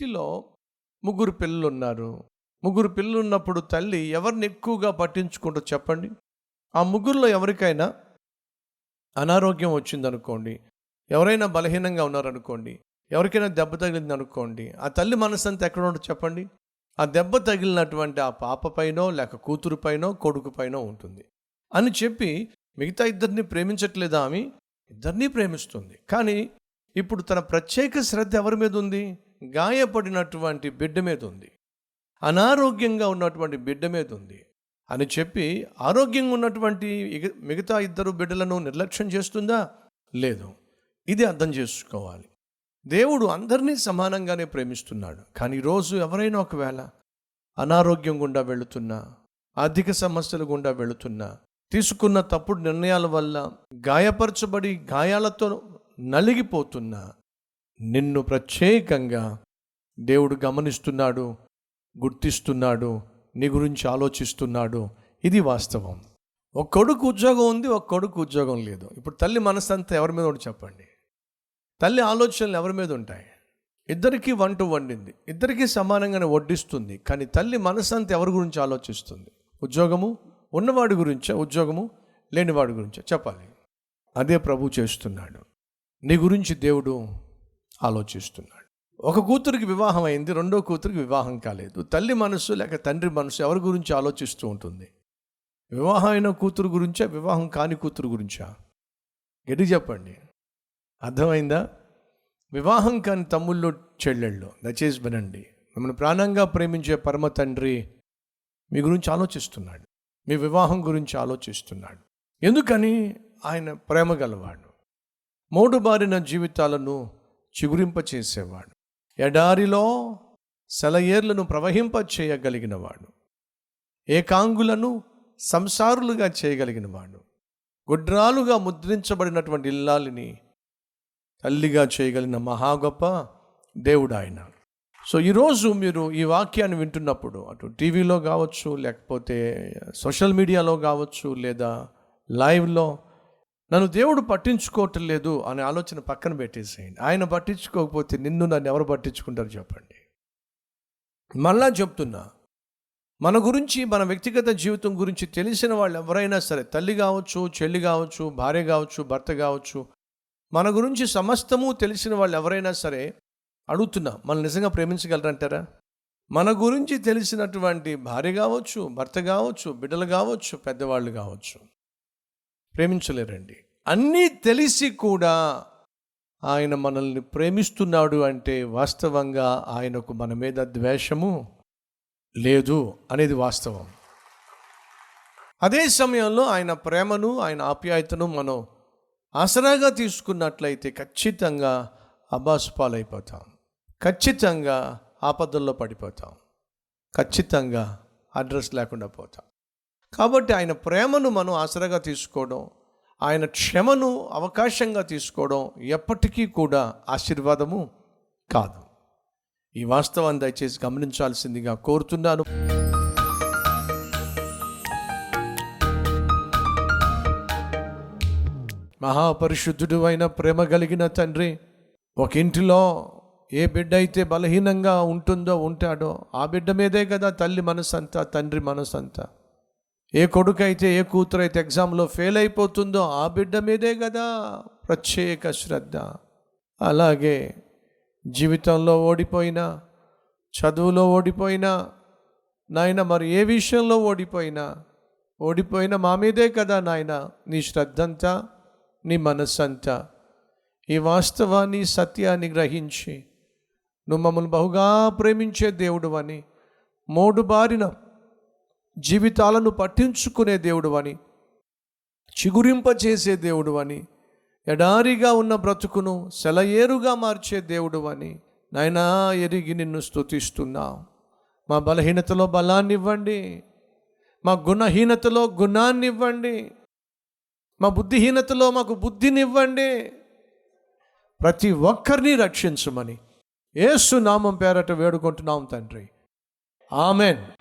ఇంటిలో ముగ్గురు పిల్లలు ఉన్నారు ముగ్గురు పిల్లలు ఉన్నప్పుడు తల్లి ఎవరిని ఎక్కువగా పట్టించుకుంటూ చెప్పండి. ఆ ముగ్గురులో ఎవరికైనా అనారోగ్యం వచ్చిందనుకోండి ఎవరైనా బలహీనంగా ఉన్నారనుకోండి ఎవరికైనా దెబ్బ తగిలింది అనుకోండి ఆ తల్లి మనసంతా ఎక్కడ ఉండదు చెప్పండి. ఆ దెబ్బ తగిలినటువంటి ఆ పాప పైనో లేక కూతురు పైనో కొడుకు పైనో ఉంటుంది. అని చెప్పి మిగతా ఇద్దరిని ప్రేమించట్లేదా ఆమె? ఇద్దరినీ ప్రేమిస్తుంది. కానీ ఇప్పుడు తన ప్రత్యేక శ్రద్ధ ఎవరి మీద ఉంది? గాయపడినటువంటి బిడ్డ మీద ఉంది. అనారోగ్యంగా ఉన్నటువంటి బిడ్డ మీద ఉంది. అని చెప్పి ఆరోగ్యంగా ఉన్నటువంటి మిగతా ఇద్దరు బిడ్డలను నిర్లక్ష్యం చేస్తుందా? లేదు. ఇది అర్థం చేసుకోవాలి. దేవుడు అందరినీ సమానంగానే ప్రేమిస్తున్నాడు. కానీ ఈరోజు ఎవరైనా ఒకవేళ అనారోగ్యం గుండా వెళుతున్నా ఆర్థిక సమస్యల గుండా వెళుతున్నా తీసుకున్న తప్పుడు నిర్ణయాల వల్ల గాయపరచబడి గాయాలతో నలిగిపోతున్నా నిన్ను ప్రత్యేకంగా దేవుడు గమనిస్తున్నాడు గుర్తిస్తున్నాడు నీ గురించి ఆలోచిస్తున్నాడు. ఇది వాస్తవం. ఒక కొడుకు ఉద్యోగం ఉంది ఒక కొడుకు ఉద్యోగం లేదు. ఇప్పుడు తల్లి మనసంతా ఎవరి మీద ఉంటే చెప్పండి. తల్లి ఆలోచనలు ఎవరి మీద ఉంటాయి? ఇద్దరికీ వంట వండింది ఇద్దరికీ సమానంగానే వడ్డిస్తుంది కానీ తల్లి మనసంతా ఎవరి గురించి ఆలోచిస్తుంది? ఉద్యోగము? ఉన్నవాడి గురించే? ఉద్యోగము? లేనివాడి గురించే? చెప్పాలి. అదే ప్రభు చేస్తున్నాడు. నీ గురించి దేవుడు ఆలోచిస్తున్నాడు. ఒక కూతురికి వివాహం అయింది రెండో కూతురికి వివాహం కాలేదు. తల్లి మనసు లేక తండ్రి మనసు ఎవరి గురించి ఆలోచిస్తూ ఉంటుంది? వివాహం అయిన కూతురు గురించా వివాహం కాని కూతురు గురించా? గడి చెప్పండి. అర్థమైందా? వివాహం కాని తమ్ముళ్ళు చెల్లెళ్ళు దయచేసి వినండి. మిమ్మల్ని ప్రాణంగా ప్రేమించే పరమ తండ్రి మీ గురించి ఆలోచిస్తున్నాడు. మీ వివాహం గురించి ఆలోచిస్తున్నాడు. ఎందుకని? ఆయన ప్రేమ గలవాడు. మూడు బారిన జీవితాలను చిగురింప చేసేవాడు ఎడారిలో సెలయేర్లను ప్రవహింప చేయగలిగినవాడు. ఏకాంగులను సంసారులుగా చేయగలిగినవాడు. గుడ్రాలుగా ముద్రించబడినటువంటి ఇల్లాలిని తల్లిగా చేయగలిగిన మహా గొప్ప దేవుడు ఆయన సో ఈరోజు మీరు ఈ వాక్యాన్ని వింటున్నప్పుడు అటు టీవీలో కావచ్చు లేకపోతే సోషల్ మీడియాలో కావచ్చు లేదా లైవ్లో నన్ను దేవుడు పట్టించుకోవటం లేదు అనే ఆలోచన పక్కన పెట్టేసేయండి. ఆయన పట్టించుకోకపోతే నిన్ను నన్ను ఎవరు పట్టించుకుంటారు చెప్పండి. మళ్ళా చెప్తున్నా మన గురించి మన వ్యక్తిగత జీవితం గురించి తెలిసిన వాళ్ళు ఎవరైనా సరే తల్లి కావచ్చు చెల్లి కావచ్చు భార్య కావచ్చు భర్త కావచ్చు మన గురించి సమస్తము తెలిసిన వాళ్ళు ఎవరైనా సరే అడుగుతున్నా మనం నిజంగా ప్రేమించగలరంటారా? మన గురించి తెలిసినటువంటి భార్య కావచ్చు భర్త కావచ్చు బిడ్డలు కావచ్చు పెద్దవాళ్ళు కావచ్చు ప్రేమించలేరండి. అన్నీ తెలిసి కూడా ఆయన మనల్ని ప్రేమిస్తున్నాడు అంటే వాస్తవంగా ఆయనకు మన మీద ద్వేషము లేదు అనేది వాస్తవం. అదే సమయంలో ఆయన ప్రేమను ఆయన ఆప్యాయతను మనం ఆసరాగా తీసుకున్నట్లయితే ఖచ్చితంగా అభాసుపాలైపోతాం ఖచ్చితంగా ఆపదల్లో పడిపోతాం. ఖచ్చితంగా అడ్రస్ లేకుండా పోతాం. కాబట్టి ఆయన ప్రేమను మనం ఆసరాగా తీసుకోవడం ఆయన క్షమను అవకాశంగా తీసుకోవడం ఎప్పటికీ కూడా ఆశీర్వాదము కాదు. ఈ వాస్తవాన్ని దయచేసి గమనించాల్సిందిగా కోరుతున్నాను. మహాపరిశుద్ధుడు అయిన ప్రేమ కలిగిన తండ్రి ఒక ఇంటిలో ఏ బిడ్డ అయితే బలహీనంగా ఉంటుందో ఉంటాడో ఆ బిడ్డ మీదే కదా తల్లి మనసంతా తండ్రి మనసంతా. ఏ కొడుకు అయితే ఏ కూతురు అయితే ఎగ్జామ్లో ఫెయిల్ అయిపోతుందో ఆ బిడ్డ మీదే కదా ప్రత్యేక శ్రద్ధ. అలాగే జీవితంలో ఓడిపోయినా చదువులో ఓడిపోయినా నాయన మరి ఏ విషయంలో ఓడిపోయినా ఓడిపోయిన మా మీదే కదా నాయన నీ శ్రద్ధంతా నీ మనస్సంతా ఈ వాస్తవాన్ని సత్యాన్ని గ్రహించి నువ్వు మమ్మల్ని బహుగా ప్రేమించే దేవుడు అని మూడు బారిన జీవితాలను పట్టించుకునే దేవుడు అని చిగురింపచేసే దేవుడు అని ఎడారిగా ఉన్న బ్రతుకును సెలయేరుగా మార్చే దేవుడు అని నాయనా ఎరిగి నిన్ను స్థుతిస్తున్నా మా బలహీనతలో బలాన్ని ఇవ్వండి మా గుణహీనతలో గుణాన్ని ఇవ్వండి మా బుద్ధిహీనతలో మాకు బుద్ధినివ్వండి. ప్రతి ఒక్కరిని రక్షించమని ఏసు నామం పేరట వేడుకుంటున్నాం తండ్రి. ఆమెన్.